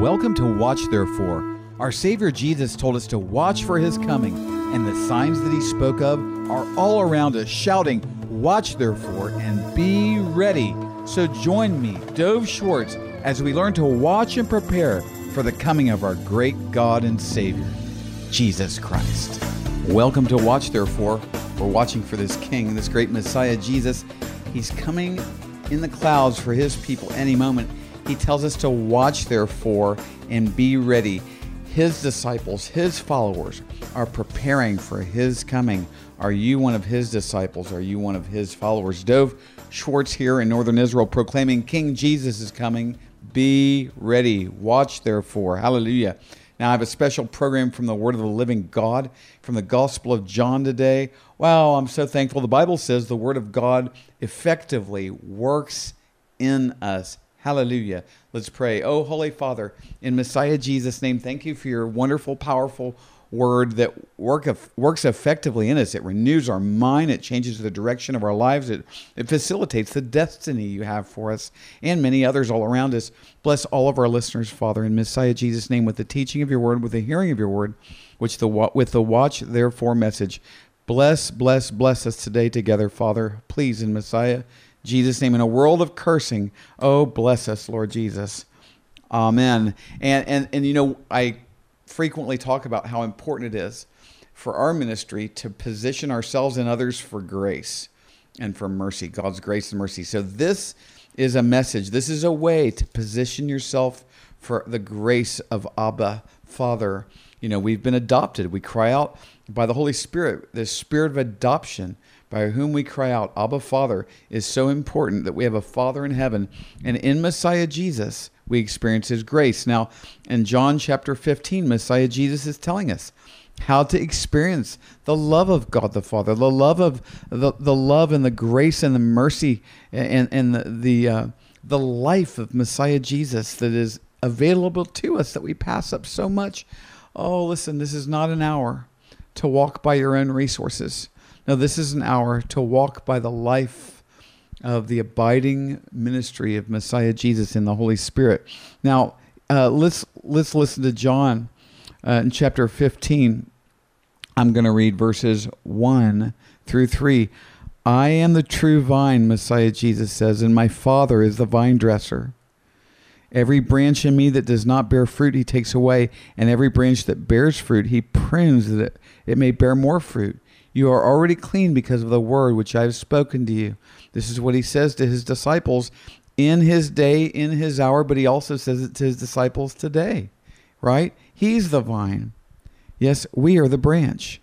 Welcome to Watch Therefore. Our Savior Jesus told us to watch for his coming, and the signs that he spoke of are all around us, shouting, Watch therefore and be ready. So join me, Dove Schwartz, as we learn to watch and prepare for the coming of our great God and Savior, Jesus Christ. Welcome to Watch Therefore. We're watching for this King, this great Messiah, Jesus. He's coming in the clouds for his people any moment. He tells us to watch, therefore, and be ready. His disciples, his followers, are preparing for his coming. Are you one of his disciples? Are you one of his followers? Dove Schwartz here in northern Israel proclaiming King Jesus is coming. Be ready. Watch, therefore. Hallelujah. Now, I have a special program from the Word of the Living God, from the Gospel of John today. Wow, I'm so thankful. The Bible says the Word of God effectively works in us. Hallelujah. Let's pray. Oh, Holy Father, in Messiah Jesus' name, thank you for your wonderful, powerful word that work works effectively in us. It renews our mind. It changes the direction of our lives. It, it facilitates the destiny you have for us and many others all around us. Bless all of our listeners, Father, in Messiah Jesus' name, with the teaching of your word, with the hearing of your word, which the with the watch therefore message. Bless, bless, bless us today together, Father. Please, in Messiah Jesus' name. In a world of cursing, oh, bless us, Lord Jesus. Amen. And, and, and you know, I frequently talk about how important it is for our ministry to position ourselves and others for grace and for mercy, God's grace and mercy. So, this is a message, this is a way to position yourself for the grace of Abba, Father. You know, we've been adopted. We cry out by the Holy Spirit, the spirit of adoption by whom we cry out, Abba, Father, is so important that we have a Father in heaven. And in Messiah Jesus, we experience His grace. Now, in John chapter 15, Messiah Jesus is telling us how to experience the love of God the Father, the love of the, the love and the grace and the mercy and, and the, the, uh, the life of Messiah Jesus that is available to us that we pass up so much. Oh, listen, this is not an hour to walk by your own resources. No, this is an hour to walk by the life of the abiding ministry of Messiah Jesus in the Holy Spirit. Now, uh, let's let's listen to John uh, in chapter 15. I'm going to read verses 1 through 3. I am the true vine, Messiah Jesus says, and my Father is the vine dresser. Every branch in me that does not bear fruit, he takes away, and every branch that bears fruit, he prunes that it may bear more fruit. You are already clean because of the word which I have spoken to you. This is what he says to his disciples in his day, in his hour, but he also says it to his disciples today, right? He's the vine. Yes, we are the branch.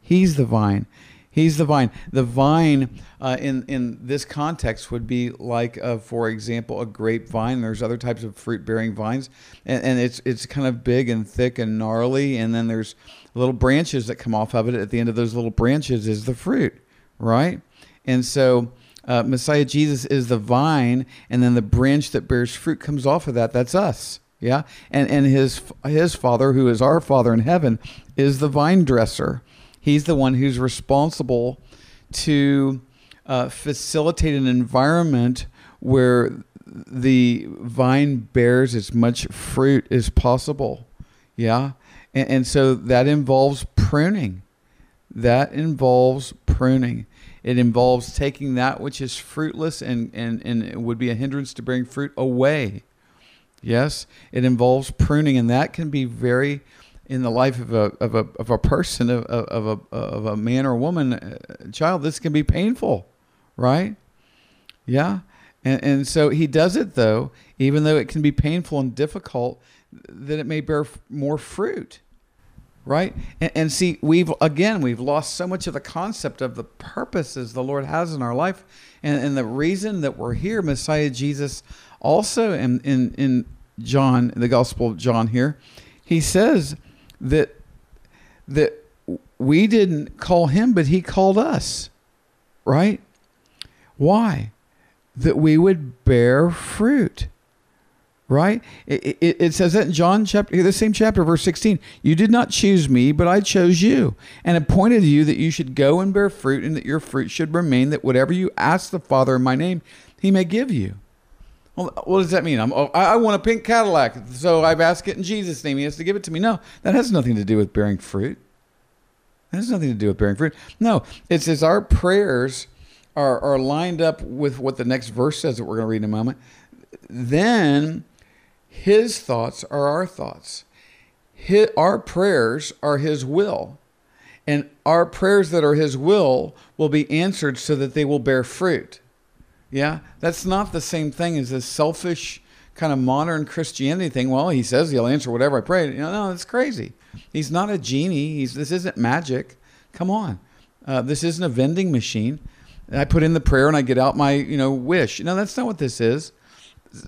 He's the vine. He's the vine. The vine uh, in in this context would be like, uh, for example, a grapevine. There's other types of fruit bearing vines, and, and it's it's kind of big and thick and gnarly. And then there's little branches that come off of it. At the end of those little branches is the fruit, right? And so uh, Messiah Jesus is the vine, and then the branch that bears fruit comes off of that. That's us. Yeah, and and his his father, who is our Father in heaven, is the vine dresser. He's the one who's responsible to uh, facilitate an environment where the vine bears as much fruit as possible. Yeah. And, and so that involves pruning. That involves pruning. It involves taking that which is fruitless and, and, and would be a hindrance to bring fruit away. Yes, it involves pruning, and that can be very in the life of a of a of a person of, of a of a man or a woman a child this can be painful right? Yeah. And and so he does it though even though it can be painful and difficult that it may bear more fruit right? And, and see we've again we've lost so much of the concept of the purposes the lord has in our life and, and the reason that we're here messiah jesus also in in, in john the gospel of john here he says that that we didn't call him, but he called us. Right? Why? That we would bear fruit. Right? It, it, it, says that in John chapter, the same chapter, verse 16. You did not choose me, but I chose you and appointed you that you should go and bear fruit and that your fruit should remain, that whatever you ask the Father in my name, he may give you. Well, what does that mean? I'm, oh, I I want a pink Cadillac, so I've asked it in Jesus' name. He has to give it to me. No, that has nothing to do with bearing fruit. That has nothing to do with bearing fruit. No, it says our prayers are, are lined up with what the next verse says that we're going to read in a moment. Then his thoughts are our thoughts. His, our prayers are his will. And our prayers that are his will will be answered so that they will bear fruit. Yeah, that's not the same thing as this selfish kind of modern Christianity thing. Well, he says he'll answer whatever I pray. You know, no, that's crazy. He's not a genie. He's this isn't magic. Come on, uh, this isn't a vending machine. I put in the prayer and I get out my you know wish. No, that's not what this is.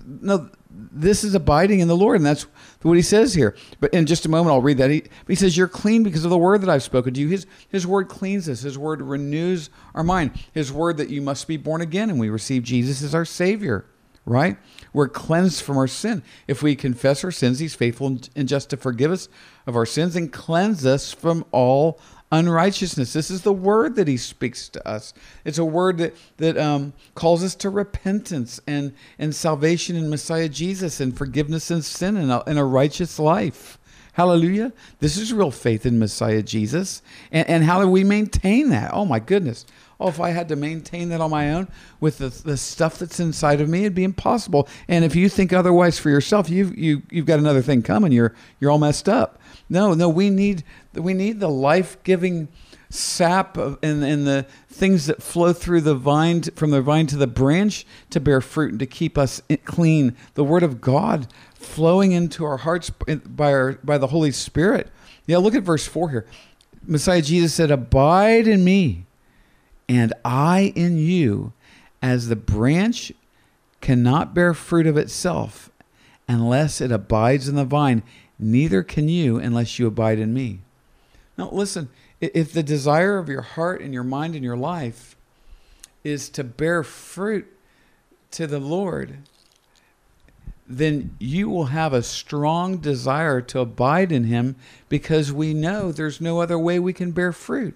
No, this is abiding in the Lord, and that's what he says here. But in just a moment, I'll read that. He, he says, "You're clean because of the word that I've spoken to you." His His word cleans us. His word renews our mind. His word that you must be born again, and we receive Jesus as our Savior. Right? We're cleansed from our sin. If we confess our sins, He's faithful and just to forgive us of our sins and cleanse us from all unrighteousness. This is the word that he speaks to us. It's a word that that um, calls us to repentance and and salvation in Messiah Jesus and forgiveness and sin and a, and a righteous life. Hallelujah. This is real faith in Messiah Jesus. And, and how do we maintain that? Oh, my goodness. Oh, if I had to maintain that on my own with the, the stuff that's inside of me, it'd be impossible. And if you think otherwise for yourself, you've, you, you've got another thing coming. You're, you're all messed up. No, no, we need, we need the life giving sap and, and the things that flow through the vine, from the vine to the branch to bear fruit and to keep us clean. The Word of God flowing into our hearts by, our, by the Holy Spirit. Yeah, look at verse 4 here. Messiah Jesus said, Abide in me, and I in you, as the branch cannot bear fruit of itself unless it abides in the vine, neither can you unless you abide in me. Now, listen, if the desire of your heart and your mind and your life is to bear fruit to the Lord, then you will have a strong desire to abide in Him because we know there's no other way we can bear fruit.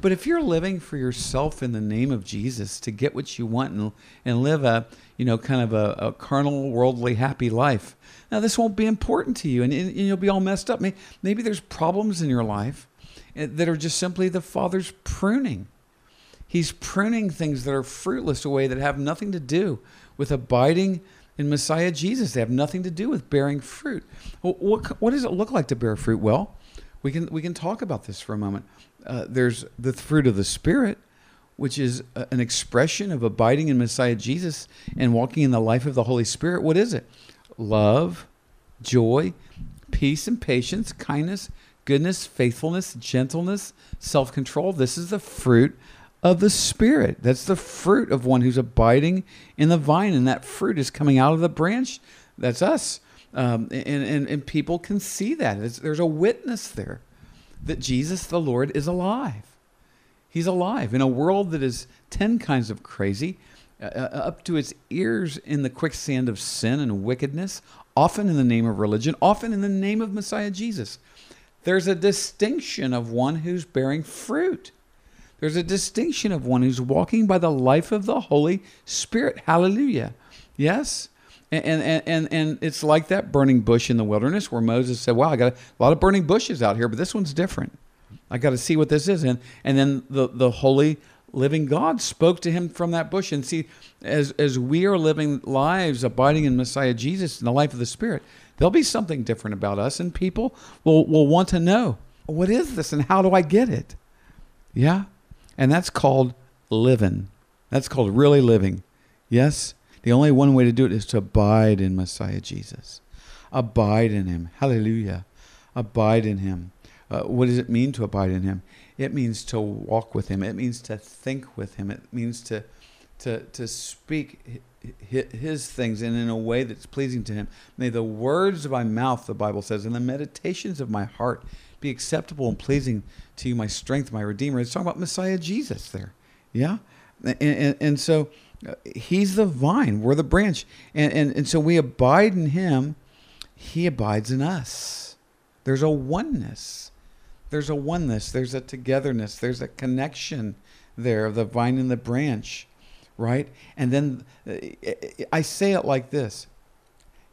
But if you're living for yourself in the name of Jesus to get what you want and, and live a, you know, kind of a, a carnal, worldly, happy life, now this won't be important to you and, and you'll be all messed up. Maybe, maybe there's problems in your life eh, that are just simply the Father's pruning. He's pruning things that are fruitless away that have nothing to do with abiding in Messiah Jesus. They have nothing to do with bearing fruit. What, what does it look like to bear fruit? Well, we can, we can talk about this for a moment. Uh, there's the fruit of the Spirit, which is an expression of abiding in Messiah Jesus and walking in the life of the Holy Spirit. What is it? Love, joy, peace and patience, kindness, goodness, faithfulness, gentleness, self control. This is the fruit of the Spirit. That's the fruit of one who's abiding in the vine, and that fruit is coming out of the branch. That's us. Um, and, and, and people can see that. It's, there's a witness there that Jesus the Lord is alive. He's alive in a world that is 10 kinds of crazy, uh, uh, up to its ears in the quicksand of sin and wickedness, often in the name of religion, often in the name of Messiah Jesus. There's a distinction of one who's bearing fruit. There's a distinction of one who's walking by the life of the Holy Spirit. Hallelujah. Yes? And, and, and, and it's like that burning bush in the wilderness where Moses said, Wow, I got a lot of burning bushes out here, but this one's different. I got to see what this is. And, and then the, the holy living God spoke to him from that bush. And see, as, as we are living lives abiding in Messiah Jesus in the life of the Spirit, there'll be something different about us, and people will, will want to know what is this and how do I get it? Yeah? And that's called living. That's called really living. Yes? The only one way to do it is to abide in Messiah Jesus. Abide in him. Hallelujah. Abide in him. Uh, what does it mean to abide in him? It means to walk with him. It means to think with him. It means to to to speak his things and in a way that's pleasing to him. May the words of my mouth, the Bible says, and the meditations of my heart be acceptable and pleasing to you, my strength, my redeemer. It's talking about Messiah Jesus there. Yeah? And, and, and so uh, he's the vine, we're the branch. And, and, and so we abide in him, he abides in us. There's a oneness. There's a oneness. There's a togetherness. There's a connection there of the vine and the branch. right? And then uh, I say it like this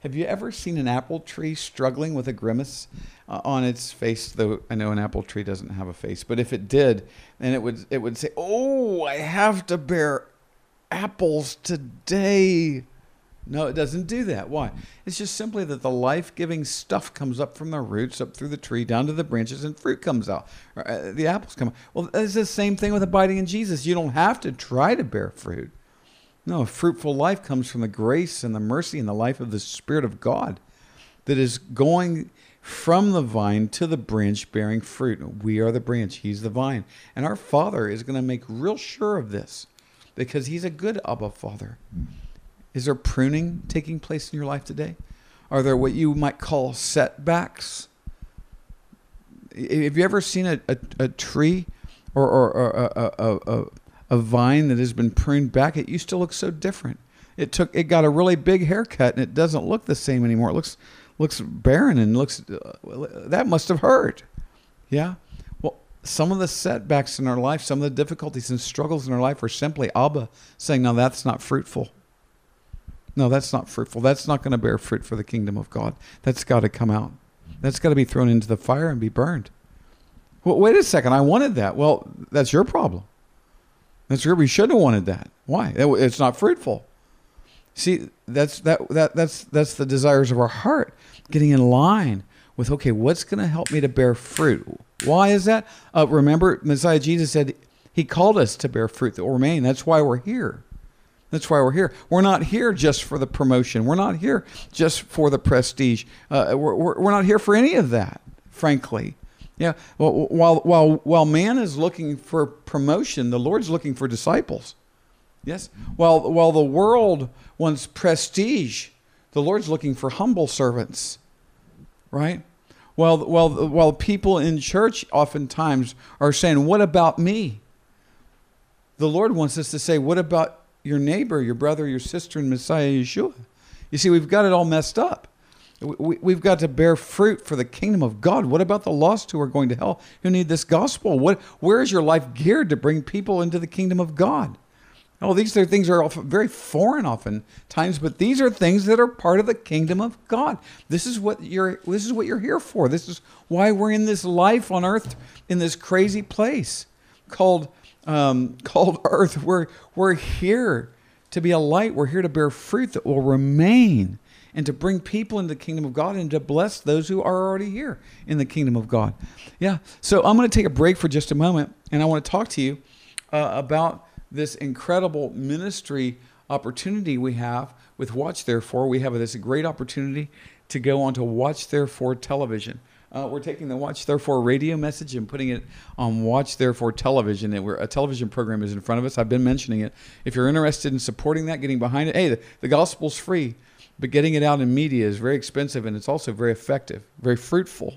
Have you ever seen an apple tree struggling with a grimace uh, on its face? Though I know an apple tree doesn't have a face, but if it did, then it would it would say, "Oh, I have to bear apples today." No, it doesn't do that. Why? It's just simply that the life giving stuff comes up from the roots, up through the tree, down to the branches, and fruit comes out. Uh, the apples come out. Well, it's the same thing with abiding in Jesus. You don't have to try to bear fruit. No, a fruitful life comes from the grace and the mercy and the life of the Spirit of God that is going from the vine to the branch bearing fruit. We are the branch, He's the vine. And our Father is going to make real sure of this because He's a good Abba Father. Is there pruning taking place in your life today? Are there what you might call setbacks? Have you ever seen a, a, a tree or, or, or a, a, a, vine that has been pruned back? It used to look so different. It took it got a really big haircut and it doesn't look the same anymore. It looks looks barren and looks uh, that must have hurt. Yeah. Well, some of the setbacks in our life, some of the difficulties and struggles in our life are simply Abba saying, "No, that's not fruitful." No, that's not fruitful. That's not going to bear fruit for the kingdom of God. That's got to come out. That's got to be thrown into the fire and be burned. Well, wait a second. I wanted that. Well, that's your problem. That's your. We should have wanted that. Why? It's not fruitful. See, that's that that that's that's the desires of our heart getting in line with okay, what's going to help me to bear fruit? Why is that? Uh, remember, Messiah Jesus said he called us to bear fruit that will remain. That's why we're here. That's why we're here. We're not here just for the promotion. We're not here just for the prestige. Uh, we're, we're, not here for any of that, frankly. Yeah. Well, while while while man is looking for promotion, the Lord's looking for disciples. Yes. While while the world wants prestige, the Lord's looking for humble servants. Right. While while while people in church oftentimes are saying, "What about me?" The Lord wants us to say, "What about your neighbor, your brother, your sister in Messiah Yeshua. You see, we've got it all messed up. We, have got to bear fruit for the kingdom of God. What about the lost who are going to hell who need this gospel? What, where is your life geared to bring people into the kingdom of God? Oh, these are things are often very foreign oftentimes, but these are things that are part of the kingdom of God. This is what you're this is what you're here for. This is why we're in this life on earth in this crazy place called um, called earth. We're, we're here to be a light. We're here to bear fruit that will remain and to bring people into the kingdom of God and to bless those who are already here in the kingdom of God. Yeah. So I'm going to take a break for just a moment and I want to talk to you uh, about this incredible ministry opportunity we have with Watch Therefore. We have this great opportunity to go on to Watch Therefore television. Uh, we're taking the Watch Therefore radio message and putting it on Watch Therefore television. And we're, a television program is in front of us. I've been mentioning it. If you're interested in supporting that, getting behind it, hey, the, the gospel's free, but getting it out in media is very expensive and it's also very effective, very fruitful.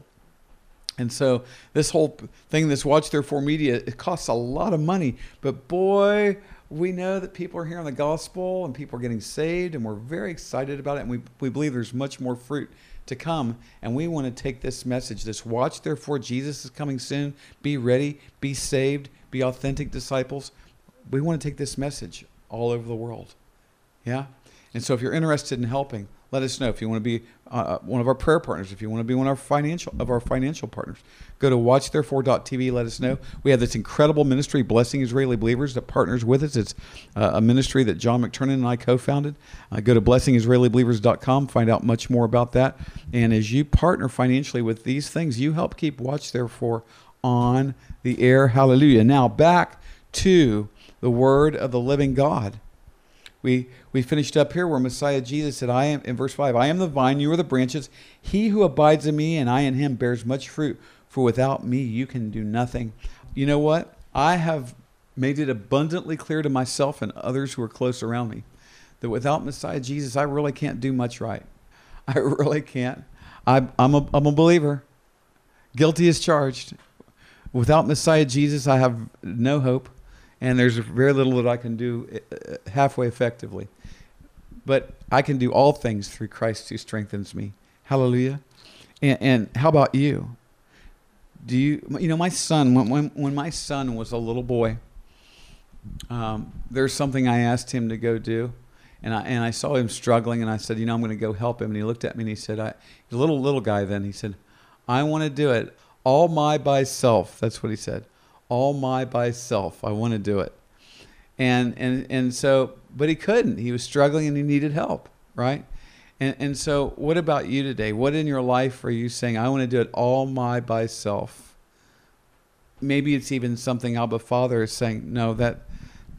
And so this whole thing, this Watch Therefore media, it costs a lot of money. But boy, we know that people are hearing the gospel and people are getting saved, and we're very excited about it. And we, we believe there's much more fruit to come. And we want to take this message, this watch, therefore, Jesus is coming soon. Be ready, be saved, be authentic disciples. We want to take this message all over the world. Yeah? And so if you're interested in helping, let us know if you want to be uh, uh, one of our prayer partners, if you want to be one of our financial of our financial partners. Go to watchtherefore.tv. Let us know. We have this incredible ministry, Blessing Israeli Believers, that partners with us. It's uh, a ministry that John McTernan and I co-founded. Uh, go to blessingisraelibelievers.com. Find out much more about that. And as you partner financially with these things, you help keep Watch Therefore on the air. Hallelujah. Now back to the Word of the Living God. We we finished up here where Messiah Jesus said, I am in verse 5, I am the vine, you are the branches. He who abides in me and I in him bears much fruit, for without me you can do nothing. You know what? I have made it abundantly clear to myself and others who are close around me that without Messiah Jesus, I really can't do much right. I really can't. I, am a, I'm a believer. Guilty as charged. Without Messiah Jesus, I have no hope and there's very little that I can do uh, halfway effectively. But I can do all things through Christ who strengthens me. Hallelujah. And, and how about you? Do you, you know, my son, when, when, when my son was a little boy, um, there's something I asked him to go do, and I and I saw him struggling, and I said, you know, I'm going to go help him. And he looked at me and he said, I, he's a little little guy then. He said, I want to do it all my by self. That's what he said, all my by self. I want to do it, and and and so, but he couldn't. He was struggling and he needed help, right? And and so, what about you today? What in your life are you saying? I want to do it all my by self. Maybe it's even something Abba Father is saying. No, that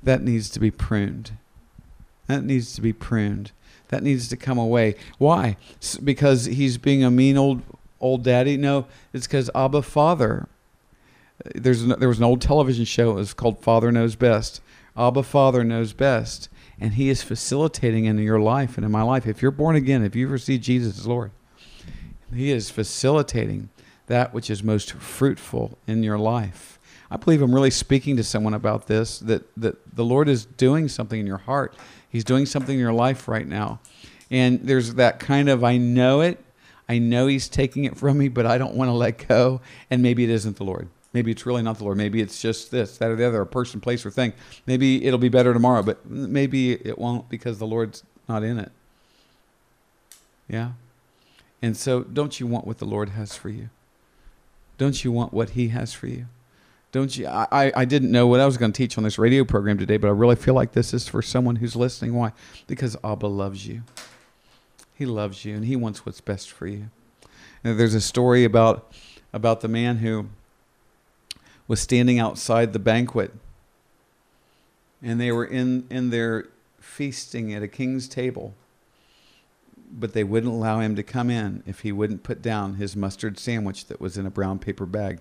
that needs to be pruned. That needs to be pruned. That needs to come away. Why? Because he's being a mean old old daddy? No, it's because Abba Father. There's an, there was an old television show. It was called Father Knows Best. Abba Father knows best, and He is facilitating in your life and in my life. If you're born again, if you've received Jesus as Lord, He is facilitating that which is most fruitful in your life. I believe I'm really speaking to someone about this that, that the Lord is doing something in your heart. He's doing something in your life right now. And there's that kind of, I know it. I know He's taking it from me, but I don't want to let go. And maybe it isn't the Lord. Maybe it's really not the Lord. Maybe it's just this, that, or the other, a person, place, or thing. Maybe it'll be better tomorrow, but maybe it won't because the Lord's not in it. Yeah? And so, don't you want what the Lord has for you? Don't you want what He has for you? Don't you? I, I didn't know what I was going to teach on this radio program today, but I really feel like this is for someone who's listening. Why? Because Abba loves you. He loves you, and He wants what's best for you. And there's a story about about the man who was standing outside the banquet, and they were in in there feasting at a king's table, but they wouldn't allow him to come in if he wouldn't put down his mustard sandwich that was in a brown paper bag.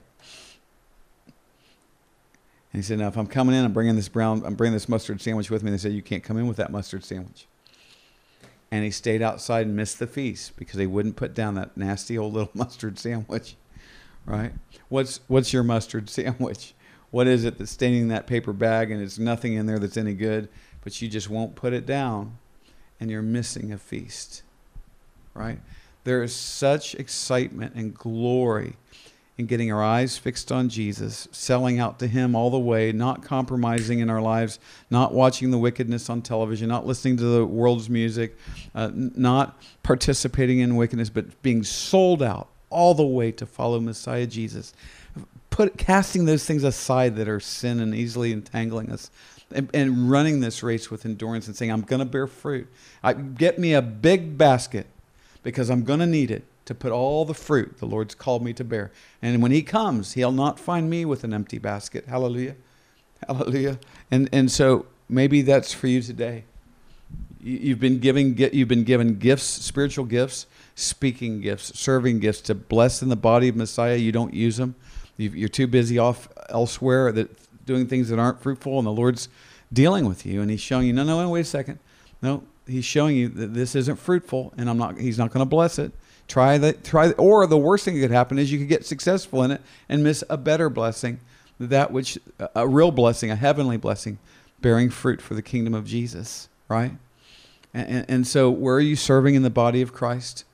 And he said, "Now, if I'm coming in, I'm bringing this brown, I'm bringing this mustard sandwich with me." And they said, "You can't come in with that mustard sandwich." And he stayed outside and missed the feast because he wouldn't put down that nasty old little mustard sandwich. Right? What's what's your mustard sandwich? What is it that's staining that paper bag and it's nothing in there that's any good, but you just won't put it down, and you're missing a feast. Right? There is such excitement and glory in getting our eyes fixed on Jesus, selling out to Him all the way, not compromising in our lives, not watching the wickedness on television, not listening to the world's music, uh, not participating in wickedness, but being sold out all the way to follow Messiah Jesus. Put casting those things aside that are sin and easily entangling us. And, and running this race with endurance and saying, I'm going to bear fruit. I, get me a big basket because I'm going to need it to put all the fruit the Lord's called me to bear. And when He comes, He'll not find me with an empty basket. Hallelujah. Hallelujah. And, and so maybe that's for you today. You've been giving you've been given gifts, spiritual gifts, speaking gifts, serving gifts to bless in the body of Messiah. You don't use them. You're too busy off elsewhere that doing things that aren't fruitful, and the Lord's dealing with you, and He's showing you, no, no, wait a second, no, He's showing you that this isn't fruitful, and I'm not. He's not going to bless it. Try that. Try. Or the worst thing that could happen is you could get successful in it and miss a better blessing, that which a real blessing, a heavenly blessing, bearing fruit for the kingdom of Jesus. Right. And, and so, where are you serving in the body of Christ?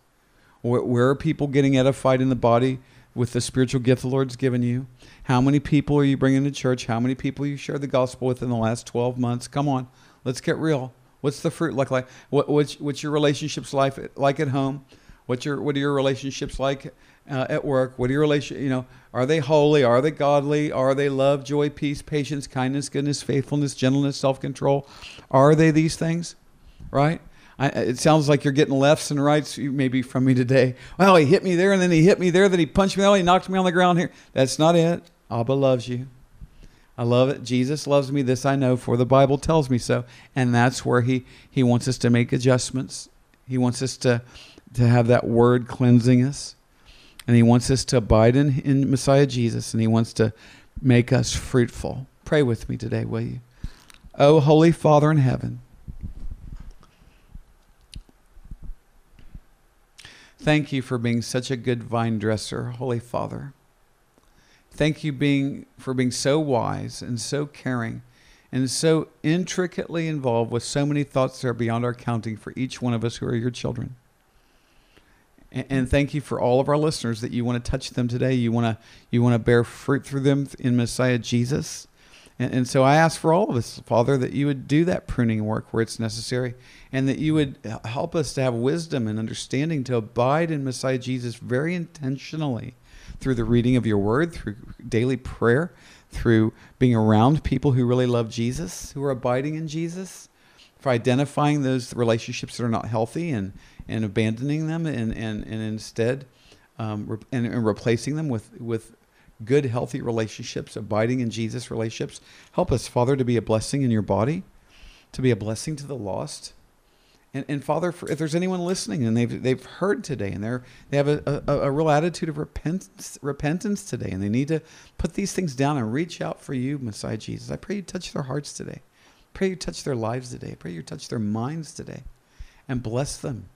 Where, are people getting edified in the body with the spiritual gift the Lord's given you? How many people are you bringing to church? How many people you shared the gospel with in the last 12 months? Come on, let's get real. What's the fruit look like? What, what's, what's your relationships life like at home? What's your what are your relationships like uh, at work? What are your relation? You know, are they holy? Are they godly? Are they love, joy, peace, patience, kindness, goodness, faithfulness, gentleness, self control? Are they these things? Right. I, it sounds like you're getting lefts and rights maybe from me today. Well, he hit me there, and then he hit me there, then he punched me. Oh, he knocked me on the ground here. That's not it. Abba loves you. I love it. Jesus loves me. This I know, for the Bible tells me so. And that's where he, he wants us to make adjustments. He wants us to to have that word cleansing us. And He wants us to abide in, in Messiah Jesus, and He wants to make us fruitful. Pray with me today, will you? Oh, Holy Father in heaven, thank you for being such a good vine dresser, Holy Father. Thank you being, for being so wise and so caring and so intricately involved with so many thoughts that are beyond our counting for each one of us who are your children. And, thank you for all of our listeners that you want to touch them today. You want to you want to bear fruit through them in Messiah Jesus. And, and so I ask for all of us, Father, that you would do that pruning work where it's necessary and that you would help us to have wisdom and understanding to abide in Messiah Jesus very intentionally through the reading of your word, through daily prayer, through being around people who really love Jesus, who are abiding in Jesus, for identifying those relationships that are not healthy and, and abandoning them and, and, and instead um, and, and replacing them with, with good, healthy relationships, abiding in Jesus relationships. Help us, Father, to be a blessing in your body, to be a blessing to the lost. And, and Father, for, if there's anyone listening and they've, they've heard today and they're, they have a, a, a real attitude of repentance, repentance today and they need to put these things down and reach out for you, Messiah Jesus, I pray you touch their hearts today. Pray you touch their lives today. Pray you touch their minds today and bless them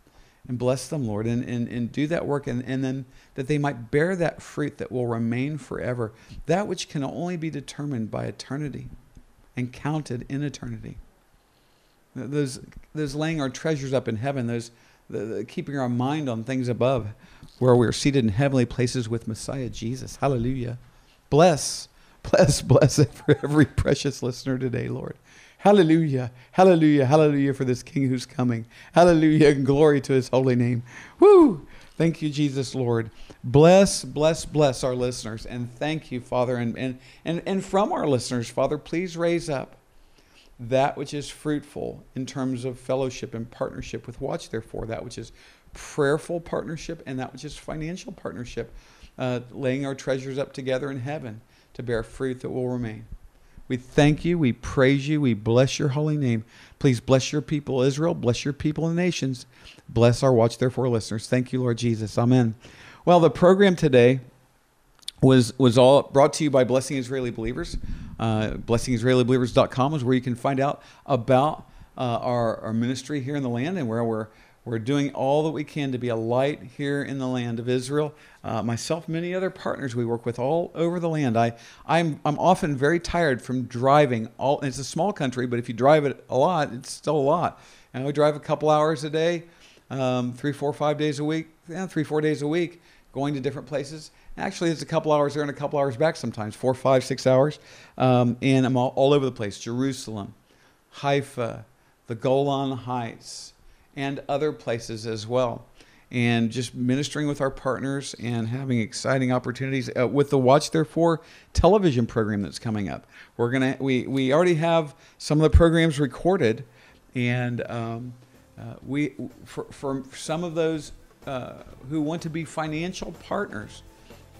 and bless them, Lord, and, and, and do that work, and, and then that they might bear that fruit that will remain forever, that which can only be determined by eternity and counted in eternity. Those, those laying our treasures up in heaven, those the, the, keeping our mind on things above, where we're seated in heavenly places with Messiah Jesus. Hallelujah. Bless, bless, bless it for every precious listener today, Lord. Hallelujah. Hallelujah. Hallelujah for this King who's coming. Hallelujah. And glory to his holy name. Woo! Thank you, Jesus, Lord. Bless, bless, bless our listeners. And thank you, Father. And, and, and, and from our listeners, Father, please raise up that which is fruitful in terms of fellowship and partnership with Watch, therefore, that which is prayerful partnership and that which is financial partnership, uh, laying our treasures up together in heaven to bear fruit that will remain. We thank you. We praise you. We bless your holy name. Please bless your people, Israel. Bless your people and nations. Bless our Watch Therefore listeners. Thank you, Lord Jesus. Amen. Well, the program today was was all brought to you by Blessing Israeli Believers. Uh, BlessingIsraeliBelievers.com is where you can find out about uh, our, our ministry here in the land and where we're we're doing all that we can to be a light here in the land of Israel. Uh, myself, many other partners we work with all over the land. I, I'm, I'm often very tired from driving. All it's a small country, but if you drive it a lot, it's still a lot. And we drive a couple hours a day, um, three, four, five days a week, yeah, three, four days a week, going to different places. Actually, it's a couple hours there and a couple hours back sometimes, four, five, six hours. Um, and I'm all, all over the place Jerusalem, Haifa, the Golan Heights and other places as well. And just ministering with our partners and having exciting opportunities uh, with the Watch Therefore television program that's coming up. We're gonna we we already have some of the programs recorded, and um, uh, we for for some of those uh, who want to be financial partners,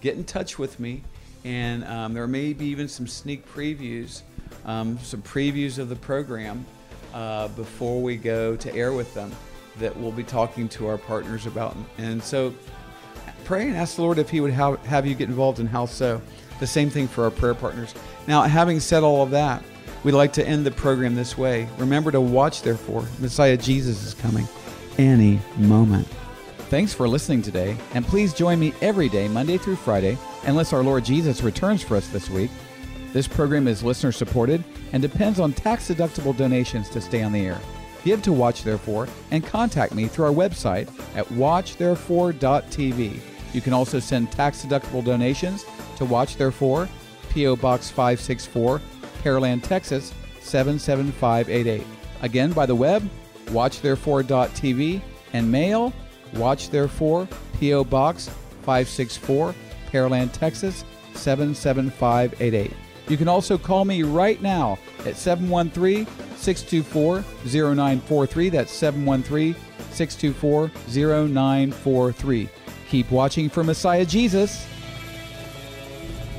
get in touch with me, and um, there may be even some sneak previews, um, some previews of the program uh, before we go to air with them that we'll be talking to our partners about. And so pray and ask the Lord if He would have, have you get involved and how so. The same thing for our prayer partners. Now, having said all of that, we'd like to end the program this way. Remember to watch, therefore. Messiah Jesus is coming any moment. Thanks for listening today, and please join me every day, Monday through Friday, unless our Lord Jesus returns for us this week. This program is listener supported and depends on tax deductible donations to stay on the air. Give to Watch Therefore and contact me through our website at watchtherefore.tv. You can also send tax deductible donations to Watch Therefore, P.O. Box 564, Pearland, Texas 77588. Again, by the web, watchtherefore.tv, and mail, Watch Therefore, P.O. Box 564, Pearland, Texas 77588. You can also call me right now at 713 624 0943. That's 713 624 0943. Keep watching for Messiah Jesus.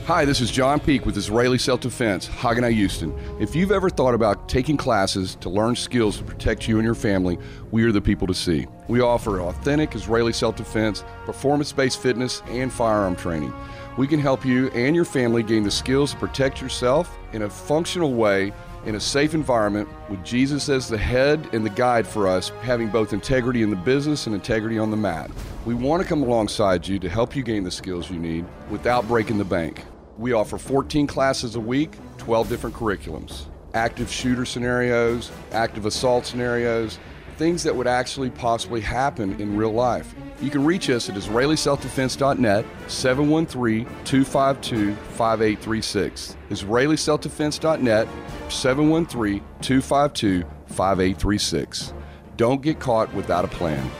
Hi, this is John Peak with Israeli Self Defense, Haganah Houston. If you've ever thought about taking classes to learn skills to protect you and your family, we are the people to see. We offer authentic Israeli self defense, performance based fitness, and firearm training. We can help you and your family gain the skills to protect yourself in a functional way in a safe environment with Jesus as the head and the guide for us, having both integrity in the business and integrity on the mat. We want to come alongside you to help you gain the skills you need without breaking the bank. We offer 14 classes a week, 12 different curriculums active shooter scenarios, active assault scenarios, things that would actually possibly happen in real life. You can reach us at IsraeliSelfDefense.net, 713 252 5836. IsraeliSelfDefense.net, 713 252 5836. Don't get caught without a plan.